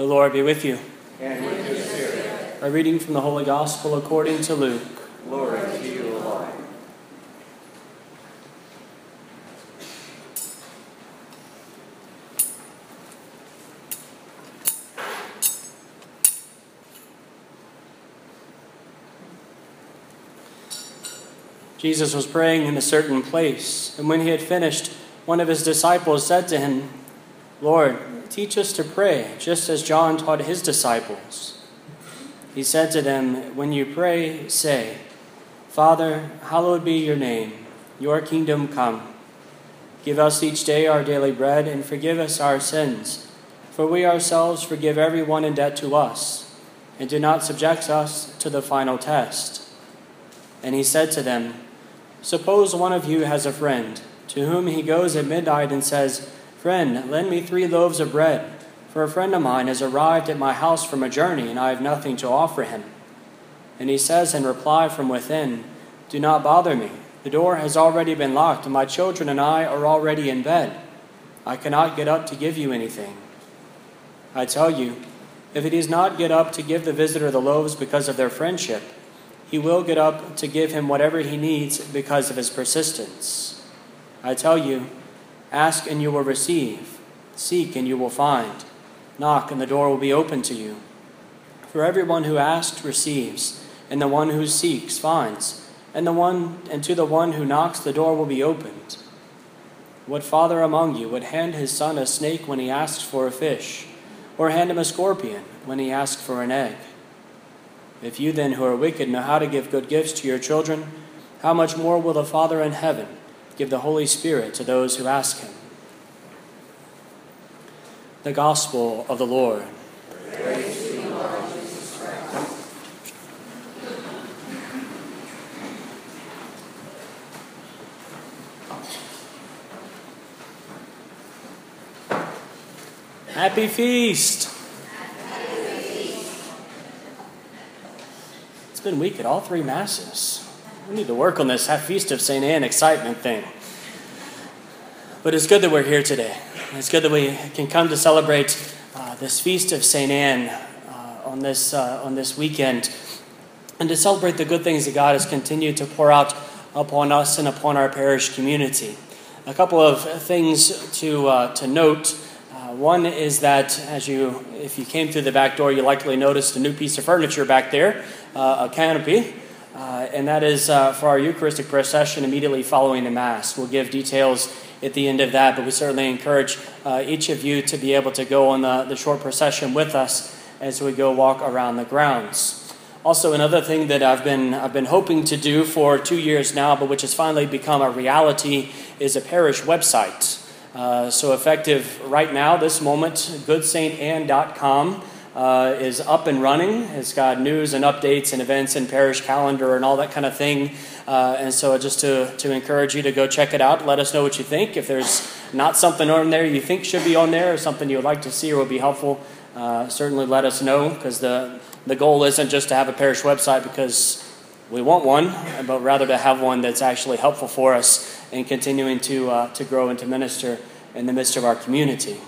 The Lord be with you. And with your spirit. A reading from the Holy Gospel according to Luke. Glory to you, Lord. Jesus was praying in a certain place, and when he had finished, one of his disciples said to him, Lord, teach us to pray, just as John taught his disciples. He said to them, When you pray, say, Father, hallowed be your name, your kingdom come. Give us each day our daily bread, and forgive us our sins, for we ourselves forgive everyone in debt to us, and do not subject us to the final test. And he said to them, Suppose one of you has a friend, to whom he goes at midnight and says, Friend, lend me three loaves of bread, for a friend of mine has arrived at my house from a journey, and I have nothing to offer him. And he says in reply from within, Do not bother me. The door has already been locked, and my children and I are already in bed. I cannot get up to give you anything. I tell you, if he does not get up to give the visitor the loaves because of their friendship, he will get up to give him whatever he needs because of his persistence. I tell you, ask and you will receive, seek and you will find, knock and the door will be open to you. For everyone who asks receives, and the one who seeks finds, and the one and to the one who knocks the door will be opened. What father among you would hand his son a snake when he asks for a fish, or hand him a scorpion when he asks for an egg? If you then, who are wicked, know how to give good gifts to your children, how much more will the Father in heaven give the Holy Spirit to those who ask him? The Gospel of the Lord. Happy feast! It's been weak at all three masses. We need to work on this Feast of St. Anne excitement thing. But it's good that we're here today. It's good that we can come to celebrate uh, this Feast of St. Anne uh, on, this, uh, on this weekend and to celebrate the good things that God has continued to pour out upon us and upon our parish community. A couple of things to, uh, to note. Uh, one is that as you, if you came through the back door, you likely noticed a new piece of furniture back there, uh, a canopy, uh, and that is uh, for our Eucharistic procession immediately following the Mass. We'll give details at the end of that, but we certainly encourage uh, each of you to be able to go on the, the short procession with us as we go walk around the grounds. Also, another thing that I've been, I've been hoping to do for two years now, but which has finally become a reality, is a parish website. Uh, so effective right now, this moment, goodsaintanne.com uh, is up and running. It's got news and updates and events and parish calendar and all that kind of thing. Uh, and so just to, to encourage you to go check it out, let us know what you think. If there's not something on there you think should be on there or something you would like to see or would be helpful, uh, certainly let us know because the, the goal isn't just to have a parish website because we want one, but rather to have one that's actually helpful for us in continuing to, uh, to grow and to minister in the midst of our community.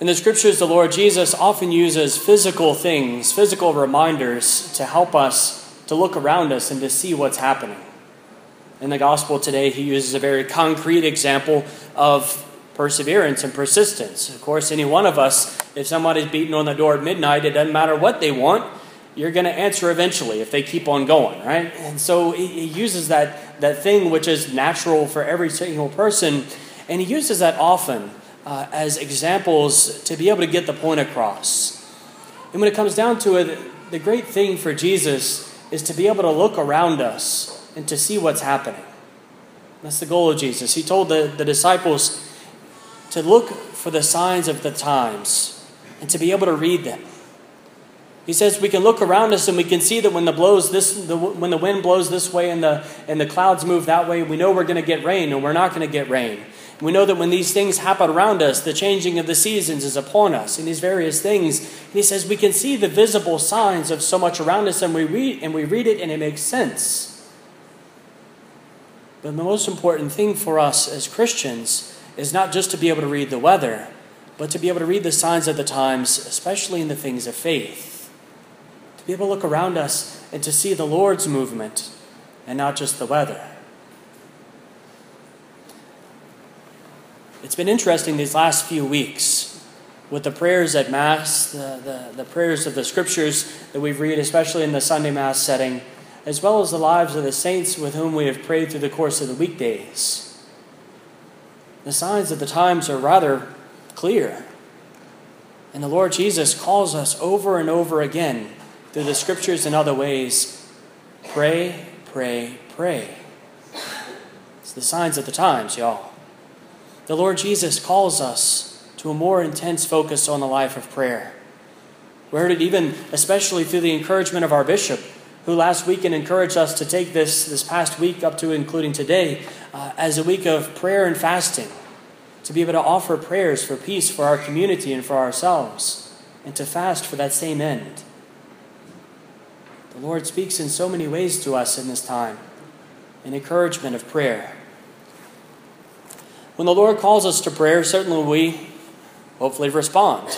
In the scriptures, the Lord Jesus often uses physical things, physical reminders, to help us to look around us and to see what's happening. In the gospel today, he uses a very concrete example of perseverance and persistence. Of course, any one of us, if somebody's beating on the door at midnight, it doesn't matter what they want, you're going to answer eventually if they keep on going, right? And so he uses that, that thing which is natural for every single person, and he uses that often uh, as examples to be able to get the point across. And when it comes down to it, the great thing for Jesus is to be able to look around us and to see what's happening. That's the goal of Jesus. He told the, the disciples to look for the signs of the times and to be able to read them. He says we can look around us and we can see that when the blows this, the, when the wind blows this way and the and the clouds move that way, we know we're going to get rain and we're not going to get rain. We know that when these things happen around us, the changing of the seasons is upon us, and these various things. And he says we can see the visible signs of so much around us, and we read and we read it, and it makes sense. But the most important thing for us as Christians is not just to be able to read the weather, but to be able to read the signs of the times, especially in the things of faith. To be able to look around us and to see the Lord's movement and not just the weather. It's been interesting these last few weeks with the prayers at Mass, the, the, the, prayers of the scriptures that we've read, especially in the Sunday Mass setting, as well as the lives of the saints with whom we have prayed through the course of the weekdays. The signs of the times are rather clear. And the Lord Jesus calls us over and over again through the scriptures and other ways pray, pray, pray. It's the signs of the times, y'all. The Lord Jesus calls us to a more intense focus on the life of prayer. We heard it even, especially through the encouragement of our bishop, who last weekend encouraged us to take this, this past week up to including today uh, as a week of prayer and fasting, to be able to offer prayers for peace for our community and for ourselves, and to fast for that same end. The Lord speaks in so many ways to us in this time, an encouragement of prayer. When the Lord calls us to prayer, certainly we hopefully respond.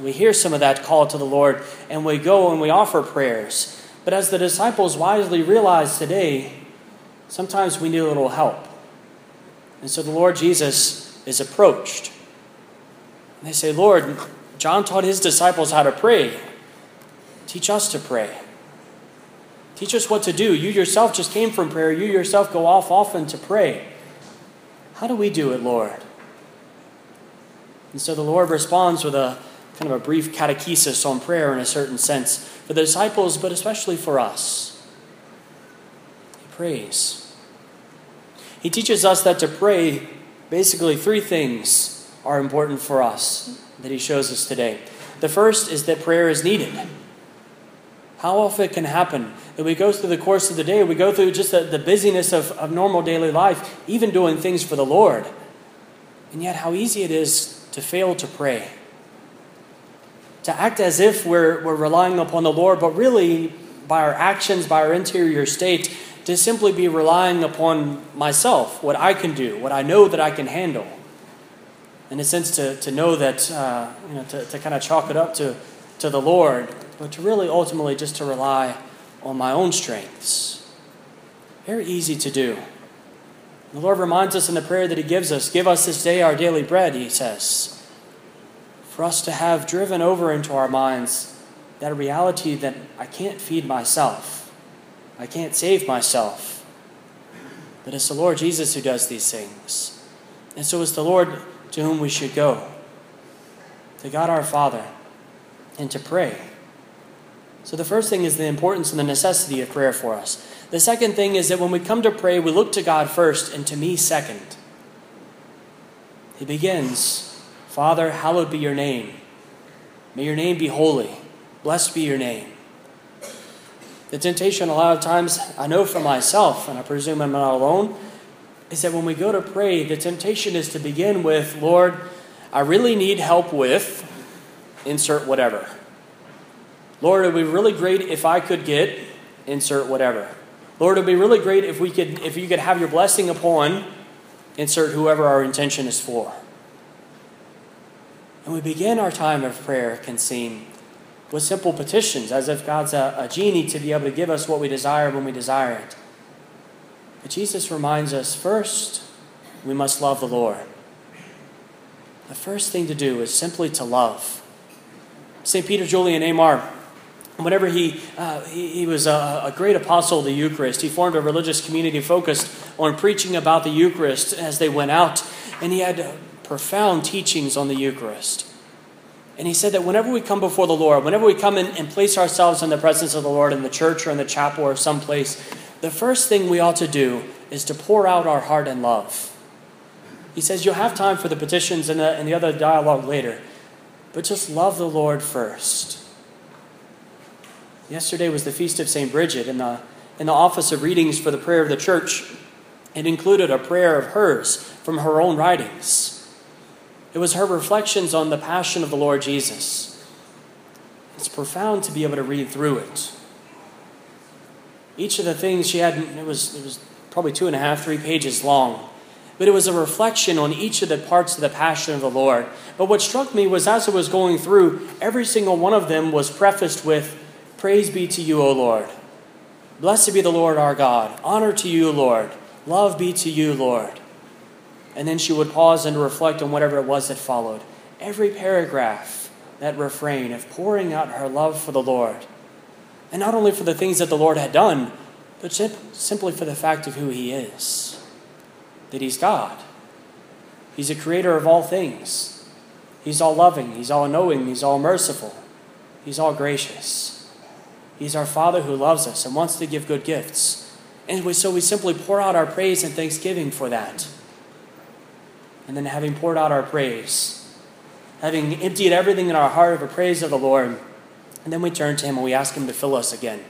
We hear some of that call to the Lord and we go and we offer prayers. But as the disciples wisely realized today, sometimes we need a little help. And so the Lord Jesus is approached. And they say, Lord, John taught his disciples how to pray. Teach us to pray. Teach us what to do. You yourself just came from prayer. You yourself go off often to pray. How do we do it, Lord? And so the Lord responds with a kind of a brief catechesis on prayer in a certain sense for the disciples, but especially for us. He prays. He teaches us that to pray, basically, three things are important for us that he shows us today. The first is that prayer is needed. How often it can happen that we go through the course of the day, we go through just the, the busyness of, of normal daily life, even doing things for the Lord. And yet, how easy it is to fail to pray. To act as if we're, we're relying upon the Lord, but really, by our actions, by our interior state, to simply be relying upon myself, what I can do, what I know that I can handle. In a sense, to, to know that, uh, you know, to, to kind of chalk it up to, to the Lord but to really ultimately just to rely on my own strengths. Very easy to do. The Lord reminds us in the prayer that He gives us Give us this day our daily bread, He says. For us to have driven over into our minds that reality that I can't feed myself, I can't save myself. But it's the Lord Jesus who does these things. And so it's the Lord to whom we should go, to God our Father, and to pray. So, the first thing is the importance and the necessity of prayer for us. The second thing is that when we come to pray, we look to God first and to me second. He begins Father, hallowed be your name. May your name be holy. Blessed be your name. The temptation, a lot of times, I know for myself, and I presume I'm not alone, is that when we go to pray, the temptation is to begin with, Lord, I really need help with, insert whatever. Lord, it would be really great if I could get insert whatever. Lord, it would be really great if we could if you could have your blessing upon insert whoever our intention is for. And we begin our time of prayer, can seem, with simple petitions, as if God's a, a genie to be able to give us what we desire when we desire it. But Jesus reminds us first, we must love the Lord. The first thing to do is simply to love. St. Peter Julian Eymard whenever he, uh, he, he, was a, a, great apostle of the Eucharist, he formed a religious community focused on preaching about the Eucharist as they went out, and he had profound teachings on the Eucharist. And he said that whenever we come before the Lord, whenever we come in and place ourselves in the presence of the Lord in the church or in the chapel or someplace, the first thing we ought to do is to pour out our heart in love. He says you'll have time for the petitions and the, and the other dialogue later, but just love the Lord first. Yesterday was the feast of St. Bridget, and the, in the office of readings for the prayer of the church, it included a prayer of hers from her own writings. It was her reflections on the passion of the Lord Jesus. It's profound to be able to read through it. Each of the things she had, it was, it was probably two and a half, three pages long. but it was a reflection on each of the parts of the passion of the Lord. But what struck me was as I was going through, every single one of them was prefaced with, Praise be to you, O Lord. Blessed be the Lord our God. Honor to you, Lord. Love be to you, Lord. And then she would pause and reflect on whatever it was that followed. Every paragraph, that refrain of pouring out her love for the Lord. And not only for the things that the Lord had done, but simply for the fact of who He is that He's God. He's a creator of all things. He's all loving, He's all knowing, He's all merciful, He's all gracious. He's our Father who loves us and wants to give good gifts. And so we simply pour out our praise and thanksgiving for that. And then, having poured out our praise, having emptied everything in our heart of a praise of the Lord, and then we turn to Him and we ask Him to fill us again.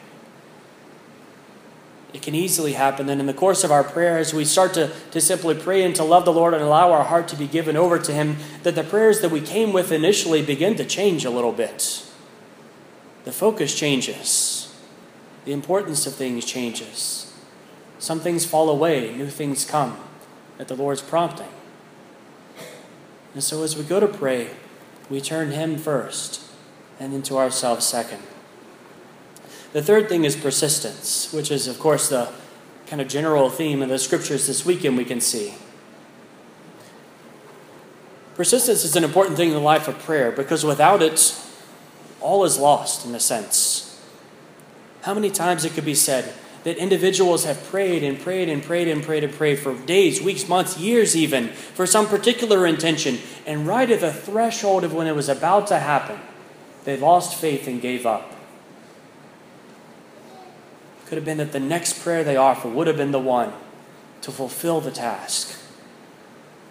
It can easily happen that in the course of our prayers, we start to, to simply pray and to love the Lord and allow our heart to be given over to Him, that the prayers that we came with initially begin to change a little bit. The focus changes, the importance of things changes. Some things fall away, new things come at the Lord's prompting. And so as we go to pray, we turn Him first and into ourselves second. The third thing is persistence, which is, of course, the kind of general theme of the scriptures this weekend we can see. Persistence is an important thing in the life of prayer because without it, all is lost in a sense. How many times it could be said that individuals have prayed and prayed and prayed and prayed and prayed for days, weeks, months, years even, for some particular intention, and right at the threshold of when it was about to happen, they lost faith and gave up. Could have been that the next prayer they offer would have been the one to fulfill the task.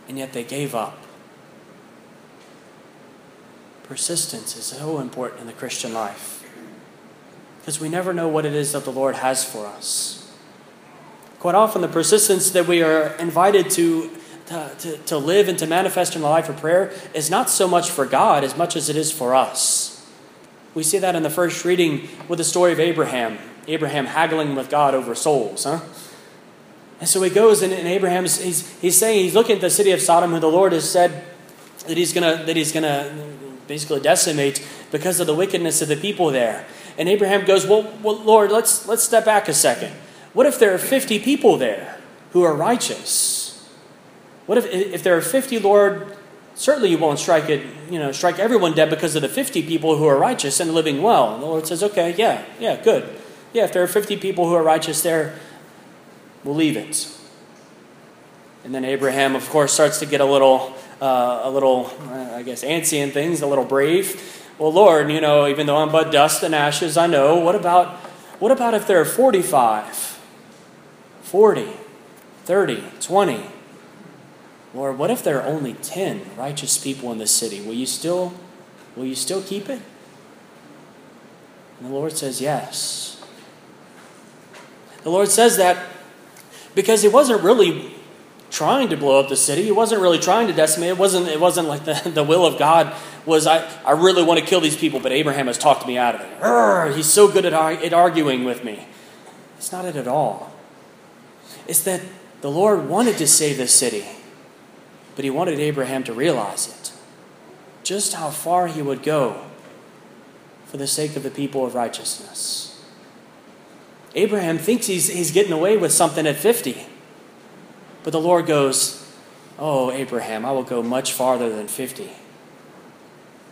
And yet they gave up. Persistence is so important in the Christian life because we never know what it is that the Lord has for us. Quite often, the persistence that we are invited to, to, to, to live and to manifest in the life of prayer is not so much for God as much as it is for us. We see that in the first reading with the story of Abraham. Abraham haggling with God over souls, huh? And so he goes, and, and Abraham's he's, he's saying he's looking at the city of Sodom, who the Lord has said that he's gonna that he's gonna basically decimate because of the wickedness of the people there. And Abraham goes, well, well, Lord, let's let's step back a second. What if there are fifty people there who are righteous? What if if there are fifty, Lord? Certainly, you won't strike it, you know, strike everyone dead because of the fifty people who are righteous and living well. And the Lord says, okay, yeah, yeah, good yeah, if there are 50 people who are righteous there, we'll leave it. And then Abraham, of course, starts to get a little, uh, a little, uh, I guess, antsy and things, a little brave. Well, Lord, you know, even though I'm but dust and ashes, I know. What about, what about if there are 45, 40, 30, 20? Lord, what if there are only 10 righteous people in the city? Will you still, will you still keep it? And the Lord says, yes. The Lord says that because he wasn't really trying to blow up the city. He wasn't really trying to decimate. It wasn't, it wasn't like the, the will of God was, I, I really want to kill these people, but Abraham has talked me out of it. He's so good at, at arguing with me. It's not it at all. It's that the Lord wanted to save this city, but he wanted Abraham to realize it. Just how far he would go for the sake of the people of righteousness. Abraham thinks he's, he's getting away with something at 50. But the Lord goes, Oh, Abraham, I will go much farther than 50.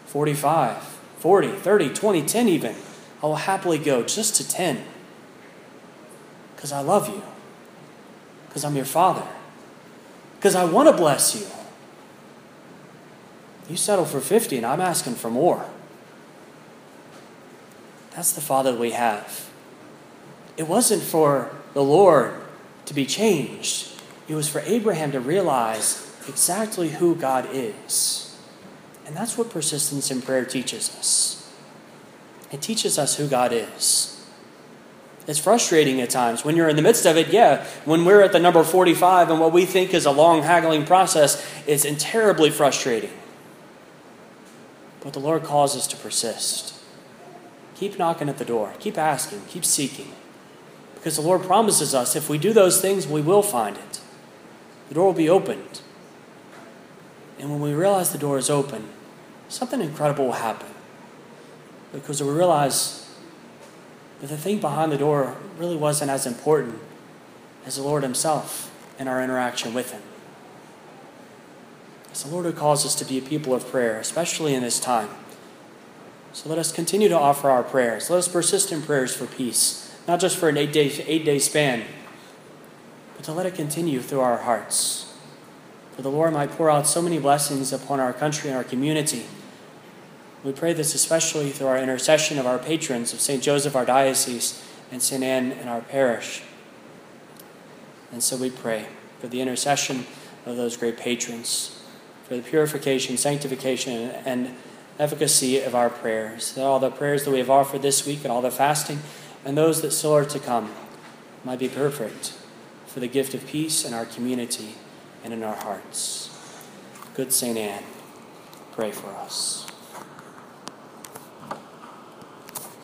45, 40, 30, 20, 10 even. I will happily go just to 10. Because I love you. Because I'm your father. Because I want to bless you. You settle for 50, and I'm asking for more. That's the father we have. It wasn't for the Lord to be changed, it was for Abraham to realize exactly who God is. And that's what persistence in prayer teaches us. It teaches us who God is. It's frustrating at times. When you're in the midst of it, yeah, when we're at the number 45 and what we think is a long haggling process, it's terribly frustrating. But the Lord calls us to persist. Keep knocking at the door, keep asking, keep seeking. Because the Lord promises us if we do those things, we will find it. The door will be opened. And when we realize the door is open, something incredible will happen. Because we realize that the thing behind the door really wasn't as important as the Lord Himself and our interaction with Him. It's the Lord who calls us to be a people of prayer, especially in this time. So let us continue to offer our prayers. Let us persist in prayers for peace, not just for an eight day, eight day span, to let it continue through our hearts. For the Lord might pour out so many blessings upon our country and our community. We pray this especially through our intercession of our patrons of St. Joseph, our diocese, and St. Anne in our parish. And so we pray for the intercession of those great patrons, for the purification, sanctification, and efficacy of our prayers, that all the prayers that we have offered this week and all the fasting and those that still are to come might be perfect for the gift of peace in our community and in our hearts. Good St. Anne, pray for us.